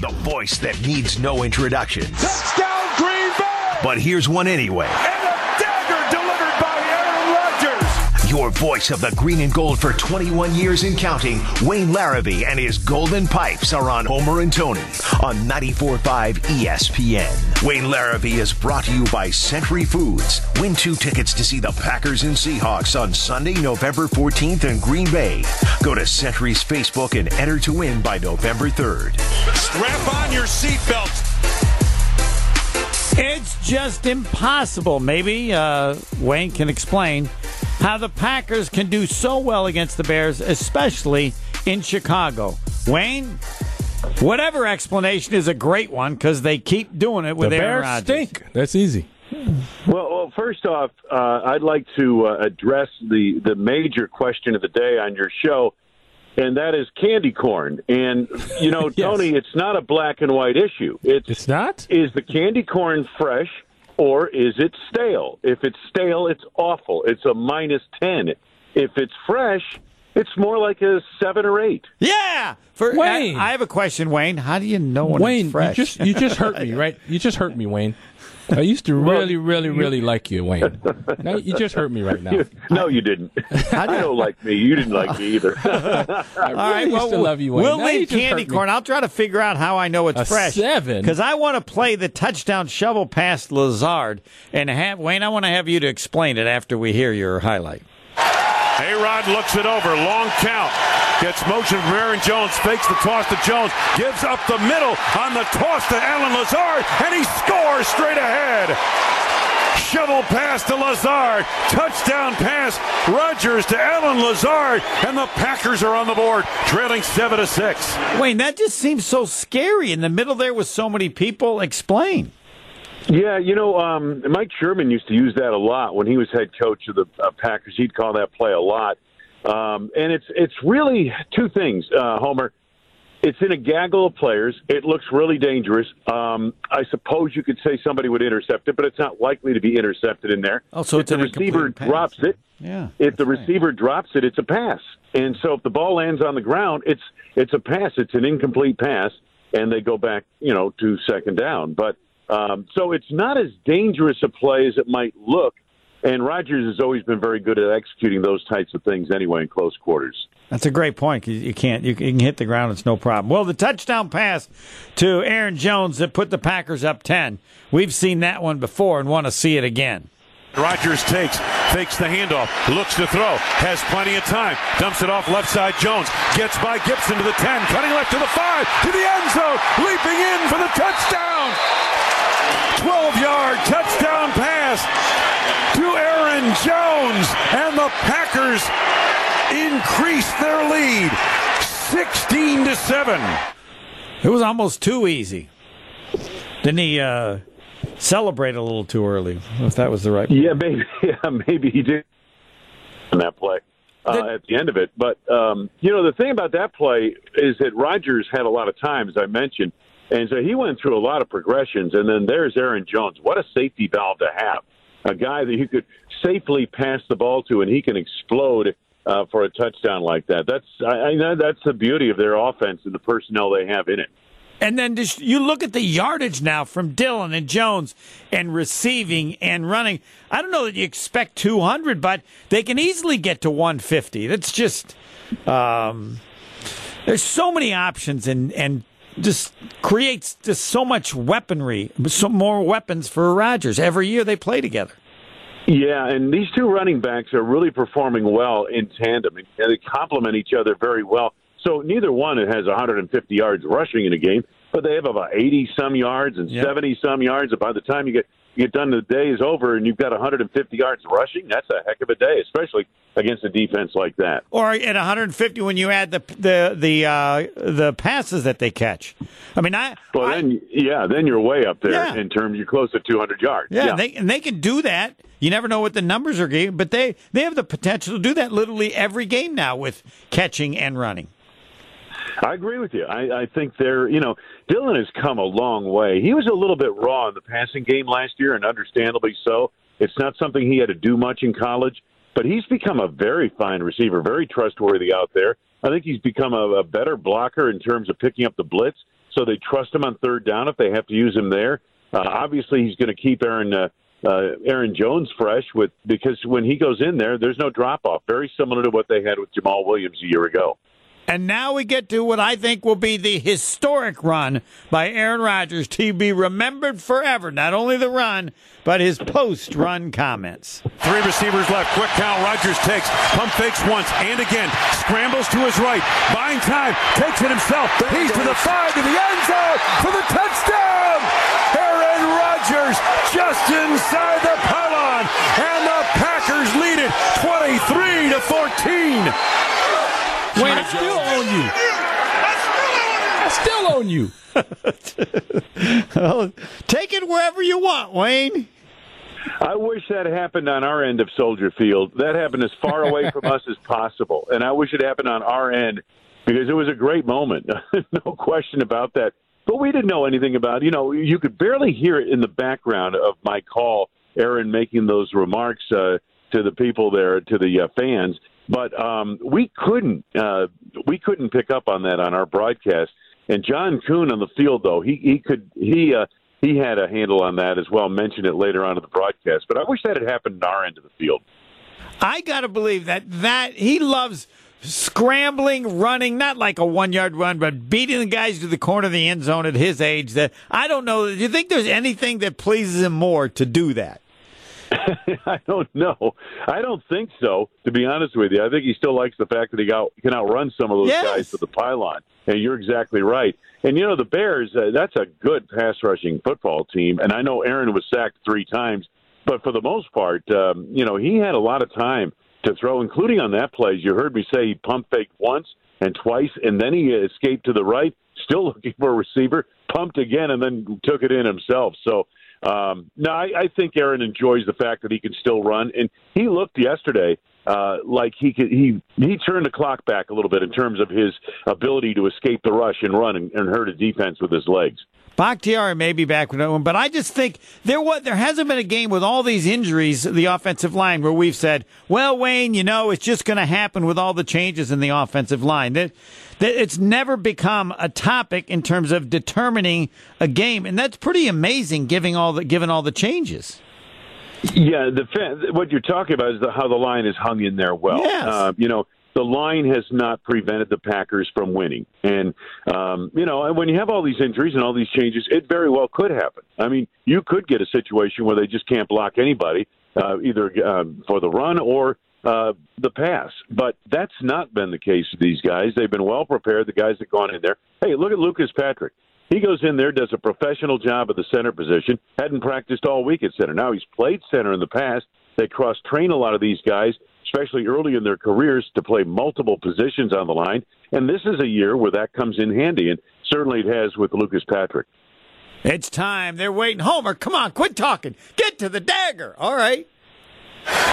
The voice that needs no introduction. Touchdown Green Bay! But here's one anyway. And a dagger delivered by Aaron Rodgers. Your voice of the green and gold for 21 years and counting, Wayne Larrivee and his Golden Pipes are on Homer and Tony on 94.5 ESPN. Wayne Larrivee is brought to you by Century Foods. Win two tickets to see the Packers and Seahawks on Sunday, November 14th in Green Bay. Go to Century's Facebook and enter to win by November 3rd. Strap on your seatbelt. It's just impossible. Maybe uh, Wayne can explain how the Packers can do so well against the Bears, especially in Chicago. Wayne, whatever explanation is a great one because they keep doing it with the Aaron Bears Rodgers. stink. That's easy. Well, well first off, uh, I'd like to uh, address the, the major question of the day on your show, and that is candy corn. And, you know, Yes. Tony, it's not a black and white issue. It's, It's not. is the candy corn fresh or is it stale? If it's stale, it's awful. It's a minus 10. If it's fresh, it's more like a 7 or 8. Yeah. For, Wayne. I, I have a question, Wayne. How do you know when Wayne, it's fresh? you just you just hurt me, right? You just hurt me, Wayne. I used to really, really, really like you, Wayne. Now you just hurt me right now. No, you didn't. I don't like me. You didn't like me either. I All right, really well, used to love you, Wayne. we'll Now leave candy hurt me. corn. I'll try to figure out how I know it's A fresh. seven? Because I want to play the touchdown shovel past Lazard and have Wayne. I want to have you to explain it after we hear your highlight. A-Rod looks it over. Long count. Gets motion from Aaron Jones. Fakes the toss to Jones. Gives up the middle on the toss to Allen Lazard. And he scores straight ahead. Shovel pass to Lazard. Touchdown pass. Rodgers to Allen Lazard. And the Packers are on the board, trailing 7 to 6. Wayne, that just seems so scary in the middle there with so many people. Explain. Yeah, you know, um, Mike Sherman used to use that a lot when he was head coach of the uh, Packers. He'd call that play a lot, um, and it's it's really two things, uh, Homer. It's in a gaggle of players. It looks really dangerous. Um, I suppose you could say somebody would intercept it, but it's not likely to be intercepted in there. Oh, so if it's the receiver pass. drops it. Yeah. If the that's right. receiver drops it, it's a pass. And so if the ball lands on the ground, it's it's a pass. It's an incomplete pass, and they go back, you know, to second down. But um, so it's not as dangerous a play as it might look. And Rodgers has always been very good at executing those types of things anyway in close quarters. That's a great point. You can't. You can hit the ground. It's no problem. Well, the touchdown pass to Aaron Jones that put the Packers up ten. We've seen that one before and want to see it again. Rodgers takes, fakes the handoff, looks to throw, has plenty of time, dumps it off left side. Jones gets by Gibson to the 10, cutting left to the 5, to the end zone, leaping in for the touchdown. 12 yard touchdown pass to Aaron Jones, and the Packers increase their lead 16 to 7. It was almost too easy. Didn't he uh, celebrate a little too early? If that was the right. Yeah, maybe. Yeah, maybe he did on that play uh, Did- at the end of it. But um, you know, the thing about that play is that Rodgers had a lot of time, as I mentioned, and so he went through a lot of progressions. And then there's Aaron Jones. What a safety valve to have! A guy that you could safely pass the ball to, and he can explode. Uh, for a touchdown like that, that's I, I that's the beauty of their offense and the personnel they have in it. And then just, you look at the yardage now from Dillon and Jones and receiving and running. I don't know that you expect 200, but they can easily get to 150. That's just, um, there's so many options and, and just creates just so much weaponry, so more weapons for Rodgers. Every year they play together. Yeah, and these two running backs are really performing well in tandem, and they complement each other very well. So neither one has 150 yards rushing in a game, but they have about 80 some yards and Yep. 70 some yards. And by the time you get you get done, the day is over, and you've got 150 yards rushing. That's a heck of a day, especially against a defense like that. Or at 150 when you add the the the uh, the passes that they catch. I mean, I Well, I- then yeah, then you're way up there Yeah. in terms. You're close to 200 yards. Yeah, They, and they can do that. You never know what the numbers are giving, but they, they have the potential to do that literally every game now with catching and running. I agree with you. I, I think they're, you know, Dillon has come a long way. He was a little bit raw in the passing game last year, and understandably so. It's not something he had to do much in college, but he's become a very fine receiver, very trustworthy out there. I think he's become a, a better blocker in terms of picking up the blitz. so they trust him on third down if they have to use him there. Uh, obviously, he's going to keep Aaron uh, uh, Aaron Jones fresh with because when he goes in there, there's no drop off. Very similar to what they had with Jamaal Williams a year ago. And now we get to what I think will be the historic run by Aaron Rodgers to be remembered forever. Not only the run, but his post run comments. Three receivers left. Quick count. Rodgers takes. Pump fakes once and again. Scrambles to his right. Buying time. Takes it himself. He's to the five, to the end zone for the touchdown. Aaron Rodgers just inside the pylon. And the Packers lead it 23 to 14. Wayne, I still own you. I still own you. well, take it wherever you want, Wayne. I wish that happened on our end of Soldier Field. That happened as far away from us as possible. And I wish it happened on our end because it was a great moment. no question about that. But we didn't know anything about, you know, you could barely hear it in the background of my call, Aaron making those remarks uh, to the people there, to the uh, fans. But um, we couldn't uh, we couldn't pick up on that on our broadcast. And John Kuhn on the field, though, he he could he uh, he had a handle on that as well. Mentioned it later on in the broadcast. But I wish that had happened in our end of the field. I got to believe that that he loves scrambling, running, not like a one yard run, but beating the guys to the corner of the end zone at his age. That I don't know. Do you think there's anything that pleases him more to do that? I don't know. I don't think so. To be honest with you, I think he still likes the fact that he got can outrun some of those yes. guys to the pylon. And you're exactly right. And you know the Bears, uh, that's a good pass rushing football team. And I know Aaron was sacked three times, but for the most part, um, you know he had a lot of time to throw, including on that play. As You heard me say he pump faked once and twice, and then he escaped to the right, still looking for a receiver, pumped again, and then took it in himself. So um, no, I, I think Aaron enjoys the fact that he can still run, and he looked yesterday uh, like he could. He he turned the clock back a little bit in terms of his ability to escape the rush and run and, and hurt a defense with his legs. Bakhtiari may be back with one, but I just think there what there hasn't been a game with all these injuries, the offensive line, where we've said, "Well, Wayne, you know, it's just going to happen with all the changes in the offensive line." That, that it's never become a topic in terms of determining a game, and that's pretty amazing, given all the given all the changes. Yeah, the what you're talking about is the, how the line is hung in there well. Yes. Uh, you know, the line has not prevented the Packers from winning. And, um, you know, when you have all these injuries and all these changes, it very well could happen. I mean, you could get a situation where they just can't block anybody, uh, either um, for the run or uh, the pass. But that's not been the case with these guys. They've been well prepared, the guys that gone in there. Hey, look at Lucas Patrick. He goes in there, does a professional job at the center position, hadn't practiced all week at center. Now he's played center in the past. They cross train a lot of these guys especially early in their careers, to play multiple positions on the line. And this is a year where that comes in handy, and certainly it has with Lucas Patrick. It's time. They're waiting. Homer, come on, quit talking. Get to the dagger. All right.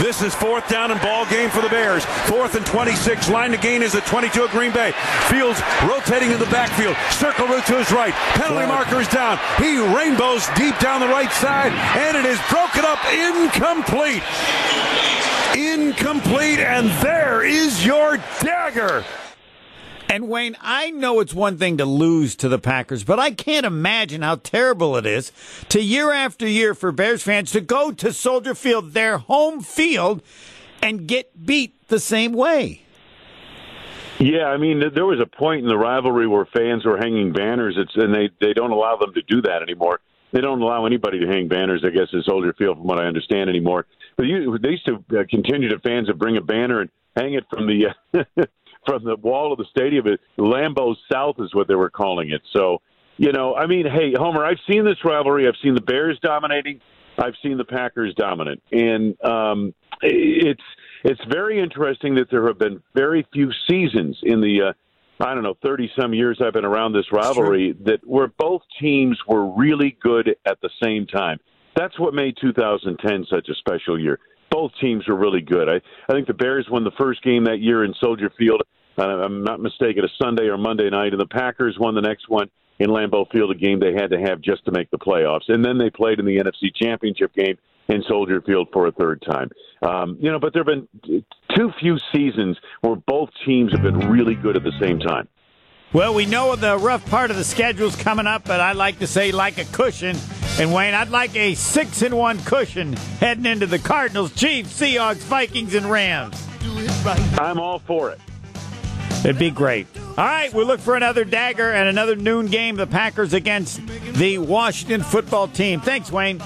This is fourth down and ball game for the Bears. Fourth and 26. Line to gain is at 22 at Green Bay. Fields rotating in the backfield. Circle route to his right. Penalty marker is down. He rainbows deep down the right side, and it is broken up incomplete. Incomplete, and there is your dagger. And Wayne, I know it's one thing to lose to the Packers, but I can't imagine how terrible it is to year after year for Bears fans to go to Soldier Field, their home field, and get beat the same way. Yeah, I mean, there was a point in the rivalry where fans were hanging banners, it's, and they they don't allow them to do that anymore. They don't allow anybody to hang banners, I guess, at Soldier Field, from what I understand anymore. But you, they used to uh, continue to fans to bring a banner and hang it from the uh, from the wall of the stadium. Lambeau South is what they were calling it. So, you know, I mean, hey, Homer, I've seen this rivalry. I've seen the Bears dominating. I've seen the Packers dominant, and um, it's it's very interesting that there have been very few seasons in the uh, I don't know thirty some years I've been around this rivalry that where both teams were really good at the same time. That's what made 2010 such a special year both teams were really good. I, I think the Bears won the first game that year in Soldier Field. I'm not mistaken, a Sunday or Monday night, and the Packers won the next one in Lambeau Field, a game they had to have just to make the playoffs. And then they played in the NFC Championship game in Soldier Field for a third time. Um, you know, but there have been too few seasons where both teams have been really good at the same time. Well, we know the rough part of the schedule's coming up, but I like to say like a cushion. And Wayne, I'd like a six in one cushion heading into the Cardinals, Chiefs, Seahawks, Vikings, and Rams. I'm all for it. It'd be great. All right, we look for another dagger and another noon game. The Packers against the Washington football team. Thanks, Wayne.